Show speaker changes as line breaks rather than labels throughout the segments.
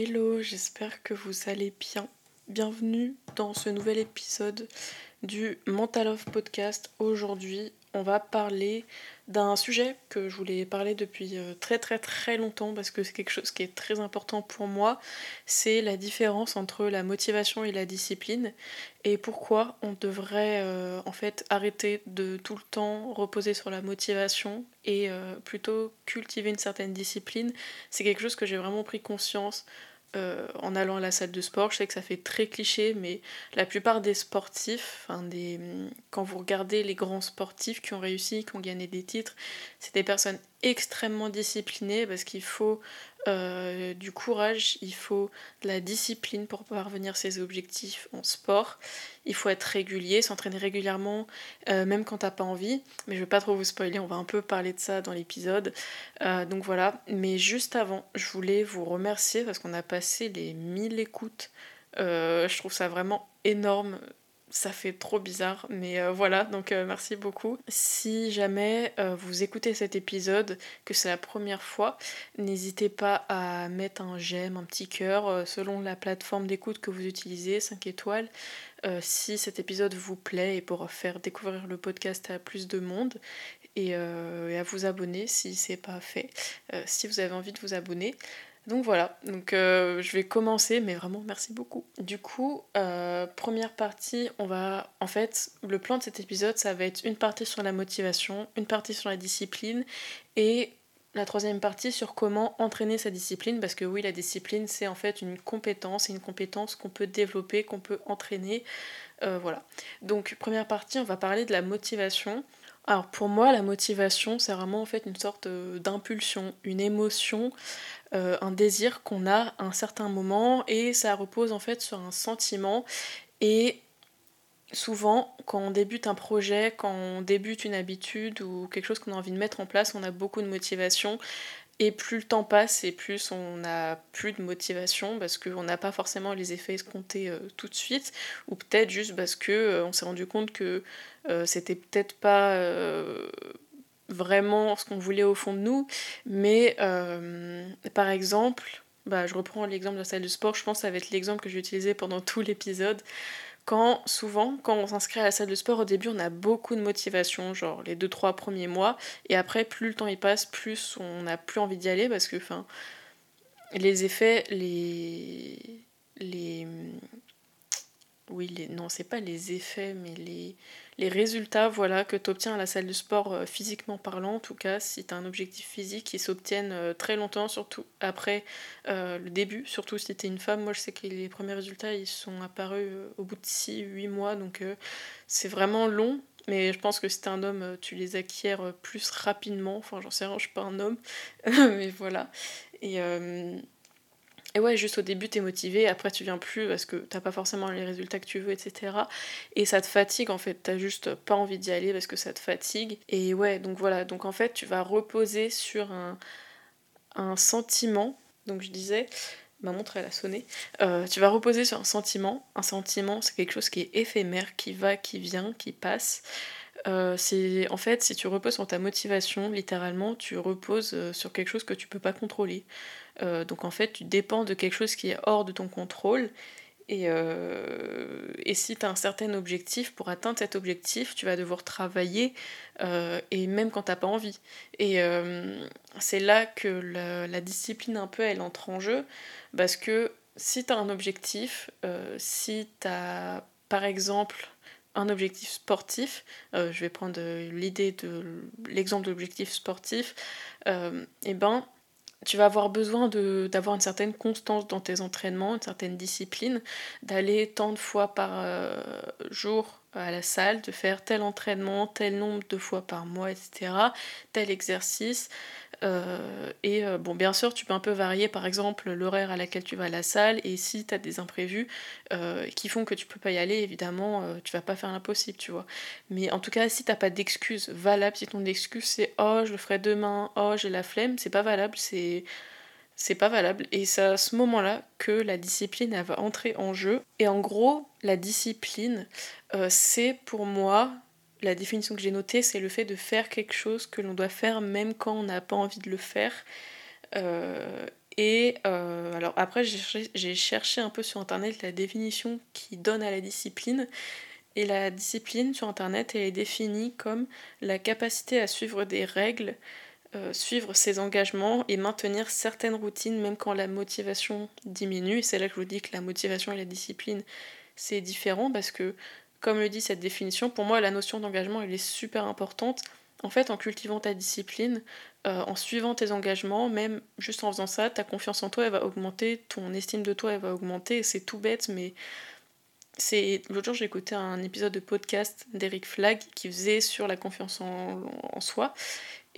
Hello, j'espère que vous allez bien. Bienvenue dans ce nouvel épisode du Mental of Podcast. Aujourd'hui, on va parler d'un sujet que je voulais parler depuis euh, très très très longtemps parce que c'est quelque chose qui est très important pour moi. C'est la différence entre la motivation et la discipline et pourquoi on devrait euh, en fait arrêter de tout le temps reposer sur la motivation et euh, plutôt cultiver une certaine discipline. C'est quelque chose que j'ai vraiment pris conscience euh, en allant à la salle de sport. Je sais que ça fait très cliché, mais la plupart des sportifs, quand vous regardez les grands sportifs qui ont réussi, qui ont gagné des titres, c'est des personnes extrêmement disciplinées parce qu'il faut euh, du courage, il faut de la discipline pour parvenir à ses objectifs en sport. Il faut être régulier, s'entraîner régulièrement, euh, même quand t'as pas envie. Mais je vais pas trop vous spoiler, on va un peu parler de ça dans l'épisode. Euh, donc voilà. Mais juste avant, je voulais vous remercier parce qu'on a passé les 1000 écoutes. je trouve ça vraiment énorme ça fait trop bizarre, mais euh, voilà, donc euh, merci beaucoup. Si jamais euh, vous écoutez cet épisode, que c'est la première fois, n'hésitez pas à mettre un j'aime, un petit cœur, selon la plateforme d'écoute que vous utilisez, 5 étoiles, si cet épisode vous plaît et pour faire découvrir le podcast à plus de monde. Et, et à vous abonner si c'est pas fait, si vous avez envie de vous abonner. Donc voilà, donc euh, je vais commencer, mais vraiment merci beaucoup. Du coup, euh, première partie, on va. En fait, le plan de cet épisode, ça va être une partie sur la motivation, une partie sur la discipline, et la troisième partie sur comment entraîner sa discipline, parce que oui, la discipline, c'est en fait une compétence, c'est une compétence qu'on peut développer, qu'on peut entraîner. Euh, voilà. Donc, première partie, on va parler de la motivation. Alors pour moi, la motivation, c'est vraiment en fait une sorte d'impulsion, une émotion euh, un désir qu'on a à un certain moment et ça repose en fait sur un sentiment et souvent quand on débute un projet, quand on débute une habitude ou quelque chose qu'on a envie de mettre en place, on a beaucoup de motivation et plus le temps passe et plus on a plus de motivation parce qu'on n'a pas forcément les effets escomptés euh, tout de suite ou peut-être juste parce que euh, on s'est rendu compte que c'était peut-être pas vraiment ce qu'on voulait au fond de nous. Mais euh, par exemple, bah, je reprends l'exemple de la salle de sport, je pense que ça va être l'exemple que j'ai utilisé pendant tout l'épisode. Quand souvent, quand on s'inscrit à la salle de sport, au début on a beaucoup de motivation, genre les 2-3 premiers mois, et après plus le temps y passe, plus on n'a plus envie d'y aller parce que les effets, les. les oui, les, non, c'est pas les effets, mais les, résultats voilà, que tu obtiens à la salle de sport euh, physiquement parlant, en tout cas, si tu as un objectif physique, qui s'obtiennent euh, très longtemps, surtout après euh, le début, surtout si tu une femme. Moi, je sais que les premiers résultats, ils sont apparus au bout de 6-8 mois, donc c'est vraiment long. Mais je pense que si t'es un homme, tu les acquiers plus rapidement. Enfin, j'en sais rien, je suis pas un homme. mais voilà. Et, et ouais, juste au début, t'es motivé, après tu viens plus parce que t'as pas forcément les résultats que tu veux, etc. Et ça te fatigue en fait, t'as juste pas envie d'y aller parce que ça te fatigue. Et ouais, donc voilà, donc en fait, tu vas reposer sur un, un sentiment. Donc je disais, ma montre elle a sonné. Euh, tu vas reposer sur un sentiment. Un sentiment, c'est quelque chose qui est éphémère, qui va, qui vient, qui passe. Euh, c'est en fait si tu reposes sur ta motivation littéralement tu reposes euh, sur quelque chose que tu peux pas contrôler donc en fait, tu dépends de quelque chose qui est hors de ton contrôle. Et, euh, et si tu as un certain objectif, pour atteindre cet objectif, tu vas devoir travailler, euh, et même quand tu pas envie. Et c'est là que la, discipline un peu, elle entre en jeu, parce que si tu as un objectif, si tu as par exemple un objectif sportif, je vais prendre l'idée de l'exemple de l'objectif sportif, et ben tu vas avoir besoin d'avoir une certaine constance dans tes entraînements, une certaine discipline, d'aller tant de fois par euh, jour à la salle, de faire tel entraînement, tel nombre de fois par mois, etc., tel exercice, euh, et euh, bon, bien sûr, tu peux un peu varier, par exemple, l'horaire à laquelle tu vas à la salle, et si tu as des imprévus euh, qui font que tu peux pas y aller, évidemment, tu vas pas faire l'impossible, tu vois. Mais en tout cas, si t'as pas d'excuse valable, si ton excuse c'est oh, je le ferai demain, oh, j'ai la flemme, c'est pas valable, c'est. C'est pas valable. Et c'est à ce moment-là que la discipline va entrer en jeu. Et en gros, la discipline, c'est pour moi la définition que j'ai notée, c'est le fait de faire quelque chose que l'on doit faire même quand on n'a pas envie de le faire. Euh, Et euh, alors après, j'ai cherché un peu sur Internet la définition qui donne à la discipline. Et la discipline sur Internet, elle est définie comme la capacité à suivre des règles, euh, suivre ses engagements et maintenir certaines routines même quand la motivation diminue. C'est là que je vous dis que la motivation et la discipline, c'est différent parce que, comme le dit cette définition, pour moi, la notion d'engagement, elle est super importante. En fait, en cultivant ta discipline, euh, en suivant tes engagements, même juste en faisant ça, ta confiance en toi, elle va augmenter, ton estime de toi, elle va augmenter. C'est tout bête, mais c'est l'autre jour j'ai écouté un épisode de podcast d'Eric Flagg qui faisait sur la confiance en, soi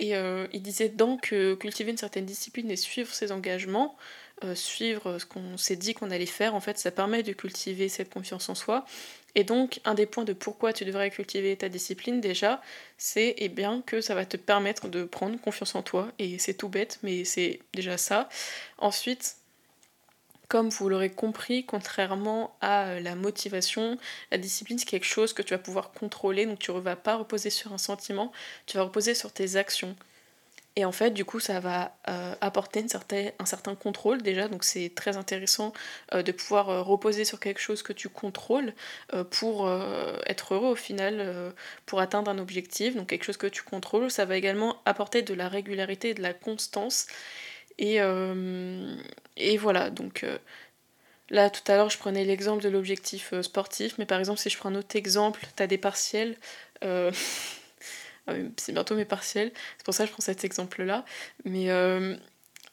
et euh, il disait donc que cultiver une certaine discipline et suivre ses engagements euh, suivre ce qu'on s'est dit qu'on allait faire en fait ça permet de cultiver cette confiance en soi et donc, un des points de pourquoi tu devrais cultiver ta discipline déjà, c'est eh bien que ça va te permettre de prendre confiance en toi. Et c'est tout bête, mais c'est déjà ça. Ensuite, comme vous l'aurez compris, contrairement à la motivation, la discipline c'est quelque chose que tu vas pouvoir contrôler, donc tu ne vas pas reposer sur un sentiment, tu vas reposer sur tes actions. Et en fait, du coup, ça va euh, apporter un certain contrôle déjà, donc c'est très intéressant euh, de pouvoir euh, reposer sur quelque chose que tu contrôles pour être heureux au final, pour atteindre un objectif, donc quelque chose que tu contrôles. Ça va également apporter de la régularité et de la constance. Et, et voilà, donc là tout à l'heure je prenais l'exemple de l'objectif sportif, mais par exemple si je prends un autre exemple, tu as des partiels. Ah c'est bientôt mes partiels, c'est pour ça que je prends cet exemple-là. Mais euh,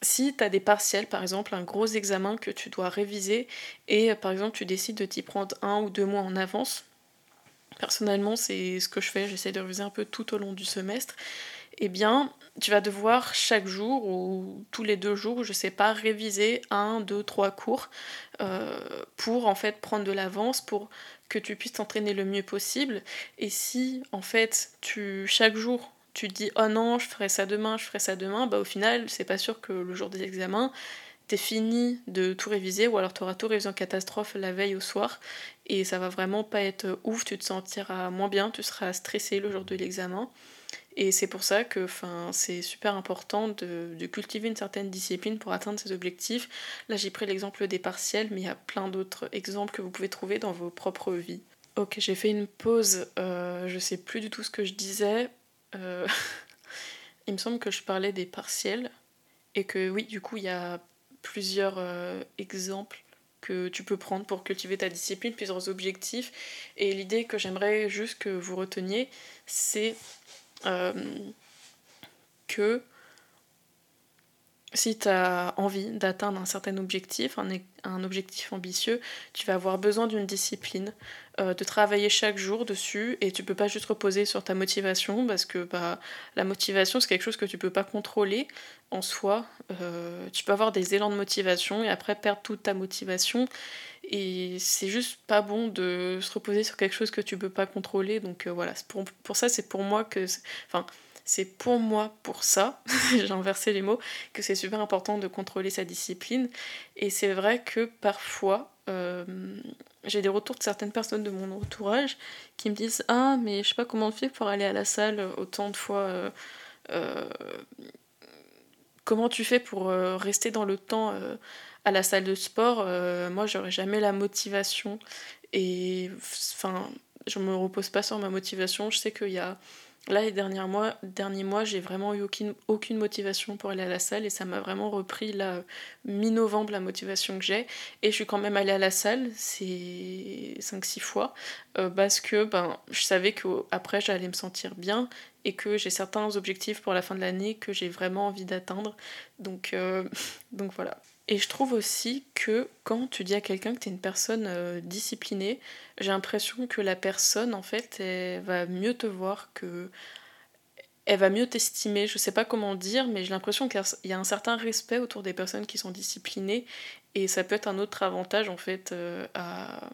si tu as des partiels, par exemple, un gros examen que tu dois réviser, et par exemple tu décides de t'y prendre un ou deux mois en avance, personnellement c'est ce que je fais, j'essaie de réviser un peu tout au long du semestre, eh bien tu vas devoir chaque jour ou tous les deux jours, je sais pas, réviser un, deux, trois cours euh, pour en fait prendre de l'avance, pour que tu puisses t'entraîner le mieux possible. Et si en fait tu chaque jour tu te dis oh non je ferai ça demain, je ferai ça demain, bah au final c'est pas sûr que le jour des examens t'es fini de tout réviser ou alors tu auras tout révisé en catastrophe la veille au soir et ça va vraiment pas être ouf, tu te sentiras moins bien, tu seras stressé le jour de l'examen. Et c'est pour ça que c'est super important de, cultiver une certaine discipline pour atteindre ses objectifs. Là, j'ai pris l'exemple des partiels, mais il y a plein d'autres exemples que vous pouvez trouver dans vos propres vies. Ok, j'ai fait une pause, euh, je sais plus du tout ce que je disais. Euh, il me semble que je parlais des partiels et que oui, du coup, il y a plusieurs euh, exemples que tu peux prendre pour cultiver ta discipline, plusieurs objectifs. Et l'idée que j'aimerais juste que vous reteniez, c'est que si tu as envie d'atteindre un certain objectif, un, objectif ambitieux, tu vas avoir besoin d'une discipline, euh, de travailler chaque jour dessus et tu peux pas juste reposer sur ta motivation parce que bah, la motivation c'est quelque chose que tu peux pas contrôler en soi. Euh, tu peux avoir des élans de motivation et après perdre toute ta motivation et c'est juste pas bon de se reposer sur quelque chose que tu peux pas contrôler. Donc euh, voilà, pour, pour ça, c'est pour moi que. Enfin, c'est pour moi, pour ça, j'ai inversé les mots, que c'est super important de contrôler sa discipline. Et c'est vrai que parfois, euh, j'ai des retours de certaines personnes de mon entourage qui me disent Ah, mais je sais pas comment on fait pour aller à la salle autant de fois. Euh, comment tu fais pour rester dans le temps à la salle de sport, euh, moi j'aurais jamais la motivation et enfin je me repose pas sur ma motivation. Je sais qu'il y a là les derniers mois, derniers mois j'ai vraiment eu aucune, motivation pour aller à la salle et ça m'a vraiment repris là mi-novembre la motivation que j'ai. Et je suis quand même allée à la salle c'est 5-6 fois euh, parce que ben je savais qu'après j'allais me sentir bien et que j'ai certains objectifs pour la fin de l'année que j'ai vraiment envie d'atteindre. Donc, euh, donc voilà et je trouve aussi que quand tu dis à quelqu'un que tu es une personne euh, disciplinée, j'ai l'impression que la personne, en fait, elle va mieux te voir, que elle va mieux t'estimer. Je sais pas comment dire, mais j'ai l'impression qu'il y a un certain respect autour des personnes qui sont disciplinées. Et ça peut être un autre avantage, en fait, euh, à,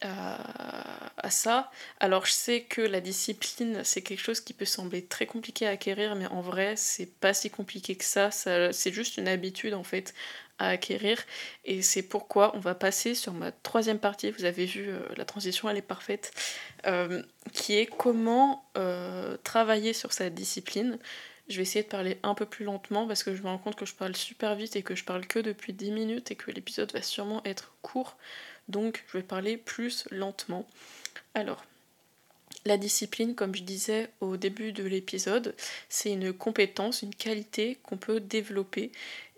à, ça. Alors je sais que la discipline, c'est quelque chose qui peut sembler très compliqué à acquérir, mais en vrai, c'est pas si compliqué que ça. ça c'est juste une habitude en fait à acquérir. Et c'est pourquoi on va passer sur ma troisième partie. Vous avez vu, euh, la transition, elle est parfaite. Euh, qui est comment euh, travailler sur sa discipline. Je vais essayer de parler un peu plus lentement parce que je me rends compte que je parle super vite et que je parle que depuis 10 minutes et que l'épisode va sûrement être court. Donc je vais parler plus lentement. Alors, la discipline, comme je disais au début de l'épisode, c'est une compétence, une qualité qu'on peut développer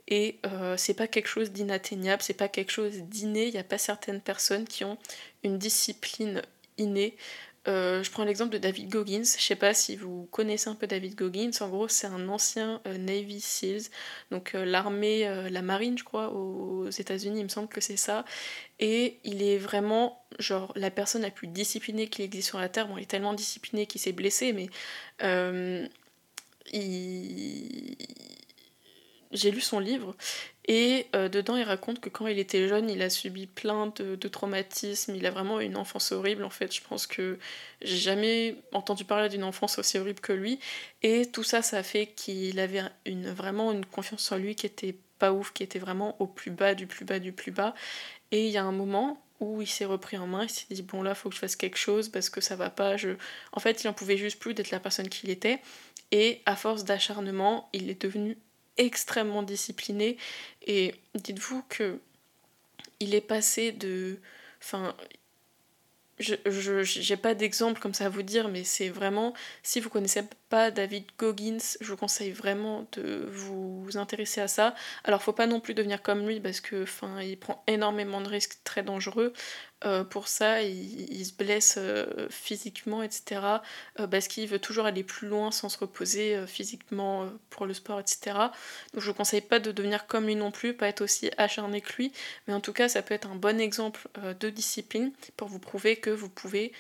et euh, c'est pas quelque chose d'inatteignable, c'est pas quelque chose d'inné. Il n'y a pas certaines personnes qui ont une discipline innée. Euh, je prends l'exemple de David Goggins. Je sais pas si vous connaissez un peu David Goggins. En gros, c'est un ancien euh, Navy SEALs, donc l'armée, la marine, je crois, aux États-Unis. Il me semble que c'est ça. Et il est vraiment, genre, la personne la plus disciplinée qu'il existe sur la Terre. Bon, il est tellement discipliné qu'il s'est blessé, mais j'ai lu son livre et euh, dedans il raconte que quand il était jeune il a subi plein de, traumatismes, il a vraiment une enfance horrible en fait. Je pense que j'ai jamais entendu parler d'une enfance aussi horrible que lui. Et tout ça ça a fait qu'il avait vraiment une confiance en lui qui était pas ouf, qui était vraiment au plus bas du plus bas du plus bas. Et il y a un moment où il s'est repris en main, il s'est dit bon là faut que je fasse quelque chose parce que ça va pas, je... en fait il en pouvait juste plus d'être la personne qu'il était. Et à force d'acharnement il est devenu extrêmement discipliné et dites-vous que il est passé de enfin je n'ai pas d'exemple comme ça à vous dire, mais c'est vraiment, si vous connaissez pas David Goggins, je vous conseille vraiment de vous intéresser à ça. Alors faut pas non plus devenir comme lui parce que, enfin, il prend énormément de risques très dangereux, euh, pour ça, il, se blesse euh, physiquement, etc. Euh, parce qu'il veut toujours aller plus loin sans se reposer physiquement pour le sport, etc. Donc je ne conseille pas de devenir comme lui non plus, pas être aussi acharné que lui, mais en tout cas, ça peut être un bon exemple de discipline pour vous prouver que vous pouvez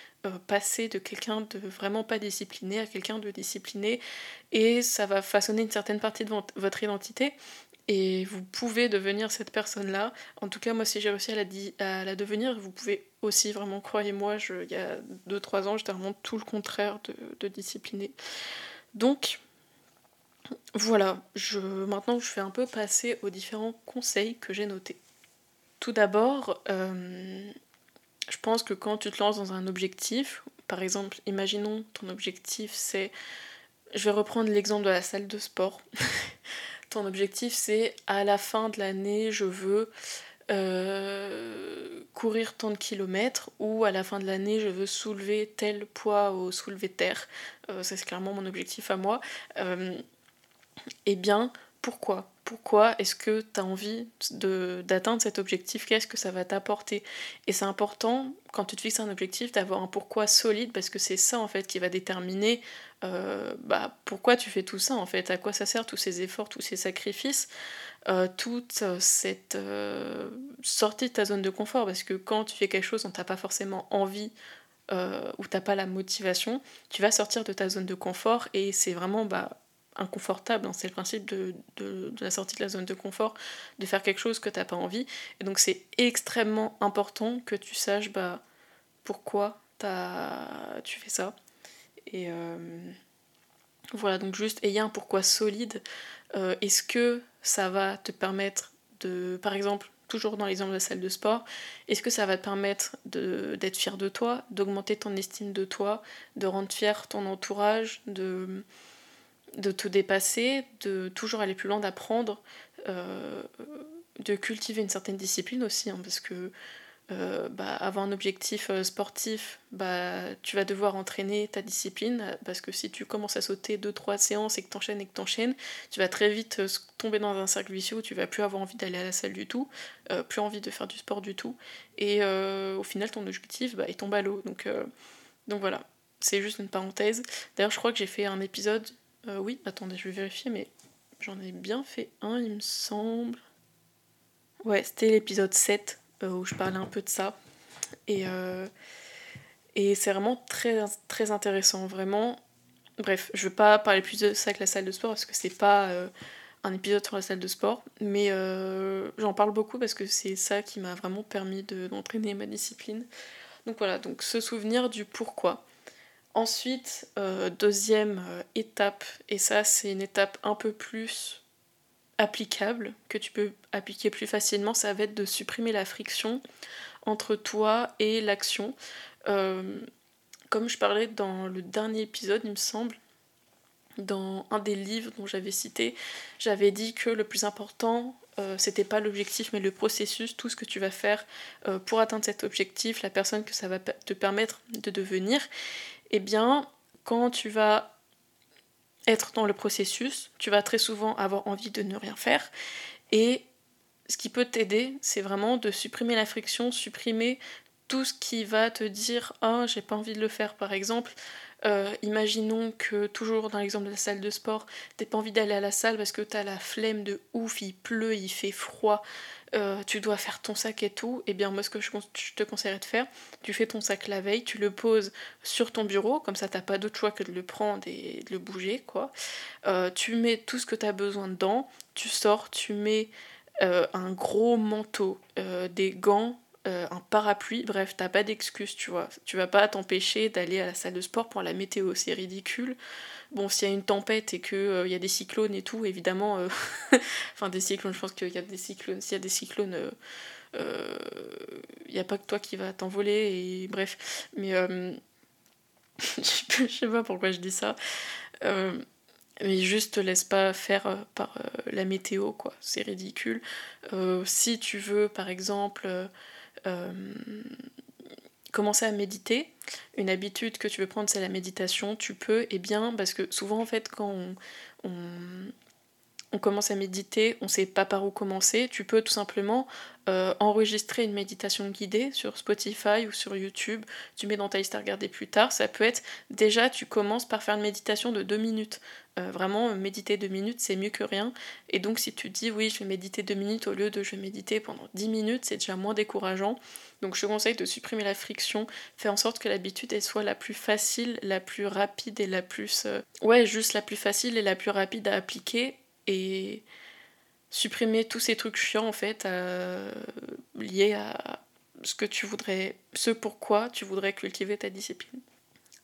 passer de quelqu'un de vraiment pas discipliné à quelqu'un de discipliné, et ça va façonner une certaine partie de votre identité et vous pouvez devenir cette personne-là. En tout cas, moi, si j'ai réussi à la, à la, devenir, vous pouvez aussi, vraiment, croyez-moi, il y a 2-3 ans, j'étais vraiment tout le contraire de, de discipliné. Donc, voilà, je, maintenant, je vais un peu passer aux différents conseils que j'ai notés. Tout d'abord, euh, je pense que quand tu te lances dans un objectif, par exemple, imaginons ton objectif c'est... Je vais reprendre l'exemple de la salle de sport. ton objectif c'est à la fin de l'année je veux euh, courir tant de kilomètres ou à la fin de l'année je veux soulever tel poids au soulevé terre. Euh, c'est clairement mon objectif à moi. Euh, eh bien, pourquoi? Pourquoi est-ce que tu as envie d'atteindre cet objectif Qu'est-ce que ça va t'apporter? Et c'est important, quand tu te fixes un objectif, d'avoir un pourquoi solide, parce que c'est ça en fait qui va déterminer euh, bah, pourquoi tu fais tout ça en fait, à quoi ça sert tous ces efforts, tous ces sacrifices, euh, toute cette euh, sortie de ta zone de confort, parce que quand tu fais quelque chose dont tu n'as pas forcément envie ou tu n'as pas la motivation, tu vas sortir de ta zone de confort et c'est vraiment bah, inconfortable, hein. c'est le principe de, la sortie de la zone de confort, de faire quelque chose que tu n'as pas envie, et donc c'est extrêmement important que tu saches bah, pourquoi tu fais ça. Et euh, voilà, donc juste ayez un pourquoi solide. Euh, est-ce que ça va te permettre de, par exemple, toujours dans l'exemple de la salle de sport, est-ce que ça va te permettre d'être fier de toi, d'augmenter ton estime de toi, de rendre fier ton entourage, de, de te dépasser, de toujours aller plus loin, d'apprendre, euh, de cultiver une certaine discipline aussi, hein, parce que euh, bah, avoir un objectif euh, sportif, bah, tu vas devoir entraîner ta discipline parce que si tu commences à sauter 2-3 séances et que t'enchaînes et que t'enchaînes, tu vas très vite tomber dans un cercle vicieux où tu vas plus avoir envie d'aller à la salle du tout, plus envie de faire du sport du tout, et au final ton objectif bah, il tombe à l'eau. Donc, donc voilà, c'est juste une parenthèse. D'ailleurs, je crois que j'ai fait un épisode. Oui, attendez, je vais vérifier, mais j'en ai bien fait un, il me semble. Ouais, c'était l'épisode 7 euh, où je parlais un peu de ça. Et, euh, c'est vraiment très, intéressant, vraiment. Bref, je ne veux pas parler plus de ça que la salle de sport parce que c'est pas euh, un épisode sur la salle de sport, mais j'en parle beaucoup parce que c'est ça qui m'a vraiment permis d'entraîner ma discipline. Donc voilà, donc se souvenir du pourquoi. Ensuite, deuxième étape, et ça c'est une étape un peu plus applicable, que tu peux appliquer plus facilement, ça va être de supprimer la friction entre toi et l'action. Euh, comme je parlais dans le dernier épisode, il me semble, dans un des livres dont j'avais cité, j'avais dit que le plus important, euh, c'était pas l'objectif, mais le processus, tout ce que tu vas faire euh, pour atteindre cet objectif, la personne que ça va te permettre de devenir. Eh bien, quand tu vas être dans le processus, tu vas très souvent avoir envie de ne rien faire. Et ce qui peut t'aider, c'est vraiment de supprimer la friction, supprimer tout ce qui va te dire oh, j'ai pas envie de le faire, par exemple. Euh, imaginons que, toujours dans l'exemple de la salle de sport, t'as pas envie d'aller à la salle parce que t'as la flemme de ouf, il pleut, il fait froid, euh, tu dois faire ton sac et tout. Et eh bien, moi, ce que je, te conseillerais de faire, tu fais ton sac la veille, tu le poses sur ton bureau, comme ça t'as pas d'autre choix que de le prendre et de le bouger, quoi. Euh, tu mets tout ce que t'as besoin dedans, tu sors, tu mets un gros manteau, des gants, euh, un parapluie, bref, t'as pas d'excuse, tu vois. Tu vas pas t'empêcher d'aller à la salle de sport pour la météo, c'est ridicule. Bon, s'il y a une tempête et qu'il euh, y a des cyclones et tout, évidemment, euh, enfin des cyclones, je pense qu'il y a des cyclones, s'il y a des cyclones, il n'y a pas que toi qui va t'envoler, et bref. Mais je sais pas pourquoi je dis ça. mais juste te laisse pas faire par la météo, quoi. C'est ridicule. si tu veux, par exemple, euh, commencer à méditer, une habitude que tu veux prendre c'est la méditation, tu peux, et eh bien, parce que souvent en fait quand on commence à méditer, on sait pas par où commencer, tu peux tout simplement euh, enregistrer une méditation guidée sur Spotify ou sur YouTube, tu mets dans ta liste à regarder plus tard, ça peut être déjà tu commences par faire une méditation de deux minutes. Euh, vraiment, méditer deux minutes, c'est mieux que rien. Et donc si tu dis oui, je vais méditer deux minutes au lieu de je vais méditer pendant dix minutes, c'est déjà moins décourageant. Donc je conseille de supprimer la friction, faire en sorte que l'habitude soit la plus facile, la plus rapide et la plus... Euh, ouais, juste la plus facile et la plus rapide à appliquer et supprimer tous ces trucs chiants en fait euh, liés à ce que tu voudrais, ce pourquoi tu voudrais cultiver ta discipline.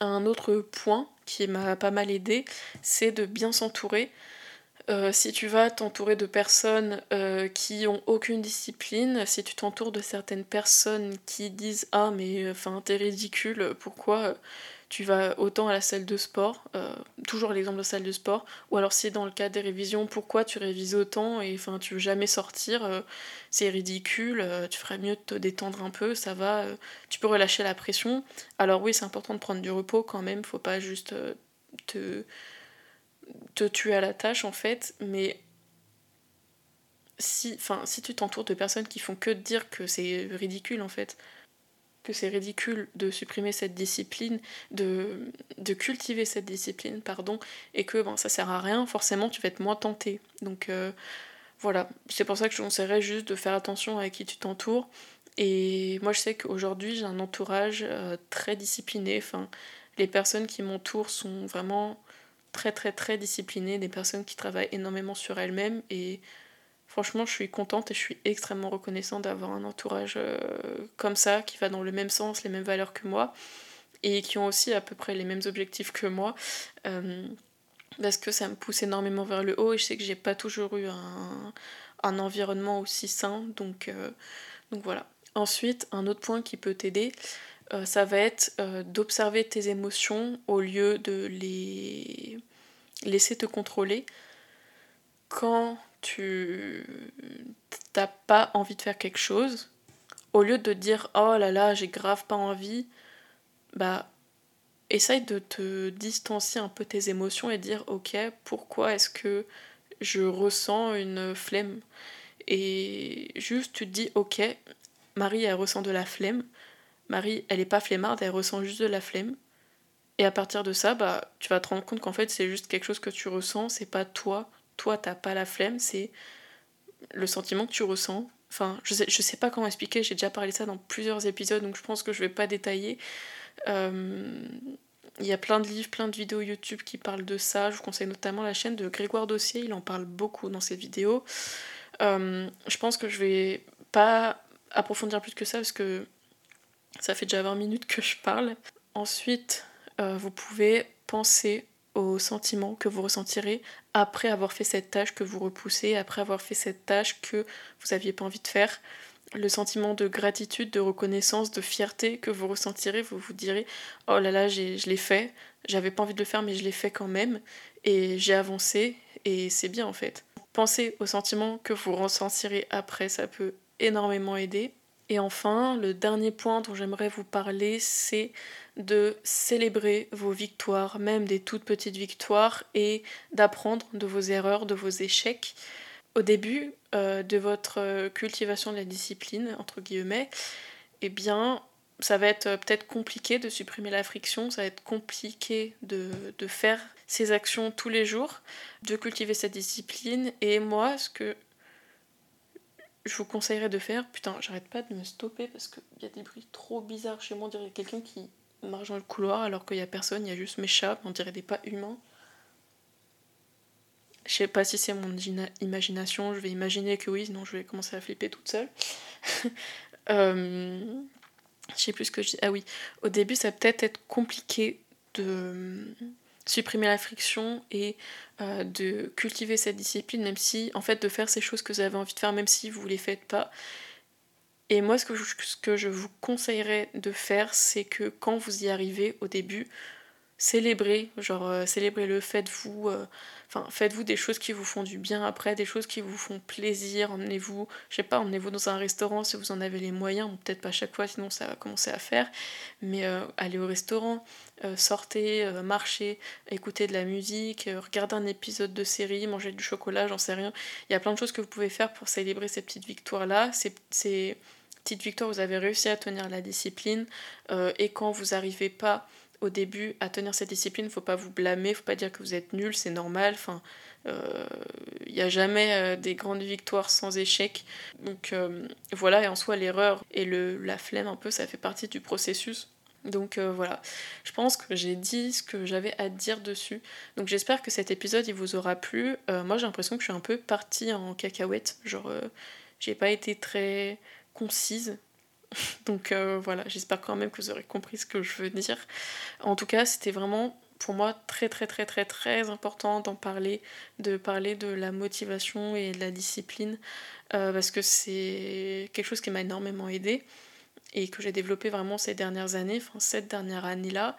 Un autre point qui m'a pas mal aidé, c'est de bien s'entourer. Euh, si tu vas t'entourer de personnes euh, qui ont aucune discipline, si tu t'entoures de certaines personnes qui disent Ah, mais enfin, t'es ridicule, pourquoi tu vas autant à la salle de sport, euh, toujours l'exemple de salle de sport, ou alors si dans le cas des révisions, pourquoi tu révises autant et enfin tu veux jamais sortir, euh, c'est ridicule, euh, tu ferais mieux de te détendre un peu, ça va, tu peux relâcher la pression. Alors oui, c'est important de prendre du repos quand même, faut pas juste te, te tuer à la tâche en fait, mais si, si tu t'entoures de personnes qui font que dire que c'est ridicule en fait, que c'est ridicule de supprimer cette discipline, de, de, cultiver cette discipline, pardon, et que bon, ça sert à rien, forcément tu vas être moins tenté. Donc euh, voilà, c'est pour ça que je conseillerais juste de faire attention à qui tu t'entoures. Et moi je sais qu'aujourd'hui j'ai un entourage euh, très discipliné, enfin les personnes qui m'entourent sont vraiment très très très disciplinées, des personnes qui travaillent énormément sur elles-mêmes et Franchement, je suis contente et je suis extrêmement reconnaissante d'avoir un entourage euh, comme ça, qui va dans le même sens, les mêmes valeurs que moi, et qui ont aussi à peu près les mêmes objectifs que moi. Euh, parce que ça me pousse énormément vers le haut et je sais que j'ai pas toujours eu un, environnement aussi sain, donc, euh, donc voilà. Ensuite, un autre point qui peut t'aider, ça va être d'observer tes émotions au lieu de les laisser te contrôler. Quand tu t'as pas envie de faire quelque chose, au lieu de dire oh là là, j'ai grave pas envie, bah essaye de te distancier un peu tes émotions et dire ok, pourquoi est-ce que je ressens une flemme? Et juste tu te dis ok, Marie elle ressent de la flemme, Marie elle est pas flemmarde, elle ressent juste de la flemme. Et à partir de ça, bah, tu vas te rendre compte qu'en fait, c'est juste quelque chose que tu ressens, c'est pas toi toi t'as pas la flemme, c'est le sentiment que tu ressens. Enfin, je sais, sais pas comment expliquer, j'ai déjà parlé de ça dans plusieurs épisodes, donc je pense que je vais pas détailler. Euh, il y a plein de livres, plein de vidéos YouTube qui parlent de ça. Je vous conseille notamment la chaîne de Grégoire Dossier, il en parle beaucoup dans ses vidéos. Euh, je pense que je vais pas approfondir plus que ça parce que ça fait déjà 20 minutes que je parle. Ensuite, euh, vous pouvez penser aux sentiments que vous ressentirez après avoir fait cette tâche que vous repoussez, après avoir fait cette tâche que vous n'aviez pas envie de faire. le sentiment de gratitude, de reconnaissance, de fierté que vous ressentirez, vous vous direz oh là là, je l'ai fait, j'avais pas envie de le faire mais je l'ai fait quand même et j'ai avancé et c'est bien en fait. Pensez au sentiment que vous ressentirez après, ça peut énormément aider. Et enfin, le dernier point dont j'aimerais vous parler, c'est de célébrer vos victoires, même des toutes petites victoires, et d'apprendre de vos erreurs, de vos échecs. Au début euh, de votre cultivation de la discipline, entre guillemets, eh bien, ça va être peut-être compliqué de supprimer la friction, ça va être compliqué de, de faire ces actions tous les jours, de cultiver cette discipline. Et moi, ce que je vous conseillerais de faire, putain, j'arrête pas de me stopper parce qu'il y a des bruits trop bizarres chez moi. On dirait quelqu'un qui marche dans le couloir alors qu'il y a personne, il y a juste mes chats, on dirait des pas humains. Je sais pas si c'est mon imagination, je vais imaginer que oui, sinon je vais commencer à flipper toute seule. euh, je sais plus ce que je dis. Ah oui, au début ça peut-être être compliqué de supprimer la friction et euh, de cultiver cette discipline, même si, en fait, de faire ces choses que vous avez envie de faire, même si vous ne les faites pas. Et moi, ce que ce que je vous conseillerais de faire, c'est que quand vous y arrivez au début, célébrez, genre, euh, célébrez-le, faites-vous euh, Enfin, faites-vous des choses qui vous font du bien après, des choses qui vous font plaisir. Emmenez-vous, je sais pas, emmenez-vous dans un restaurant si vous en avez les moyens, peut-être pas chaque fois, sinon ça va commencer à faire. Mais euh, allez au restaurant, euh, sortez, marchez, écoutez de la musique, regardez un épisode de série, mangez du chocolat, j'en sais rien. Il y a plein de choses que vous pouvez faire pour célébrer ces petites victoires-là. Ces, ces petites victoires, vous avez réussi à tenir la discipline. et quand vous n'arrivez pas au début à tenir cette discipline, faut pas vous blâmer, faut pas dire que vous êtes nul, c'est normal. Enfin, il euh, n'y a jamais euh, des grandes victoires sans échec. Donc euh, voilà, et en soi l'erreur et le, la flemme un peu, ça fait partie du processus. Donc voilà, je pense que j'ai dit ce que j'avais à dire dessus. Donc j'espère que cet épisode il vous aura plu. moi j'ai l'impression que je suis un peu partie en cacahuète, genre j'ai pas été très concise Donc euh, voilà, j'espère quand même que vous aurez compris ce que je veux dire. En tout cas, c'était vraiment pour moi très très très très très important d'en parler, de parler de la motivation et de la discipline, euh, parce que c'est quelque chose qui m'a énormément aidé et que j'ai développé vraiment ces dernières années, enfin cette dernière année-là,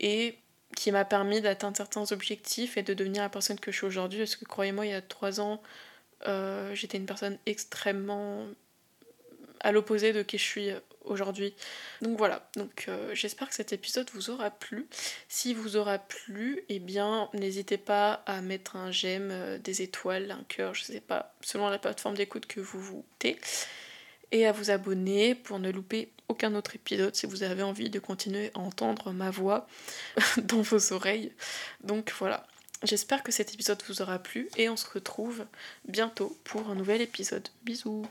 et qui m'a permis d'atteindre certains objectifs et de devenir la personne que je suis aujourd'hui, parce que croyez-moi, il y a trois ans, euh, j'étais une personne extrêmement à l'opposé de qui je suis aujourd'hui. Donc voilà, donc euh, j'espère que cet épisode vous aura plu. Si vous aura plu, eh bien n'hésitez pas à mettre un j'aime, euh, des étoiles, un cœur, je sais pas, selon la plateforme d'écoute que vous vous Et à vous abonner pour ne louper aucun autre épisode si vous avez envie de continuer à entendre ma voix dans vos oreilles. Donc voilà. J'espère que cet épisode vous aura plu et on se retrouve bientôt pour un nouvel épisode. Bisous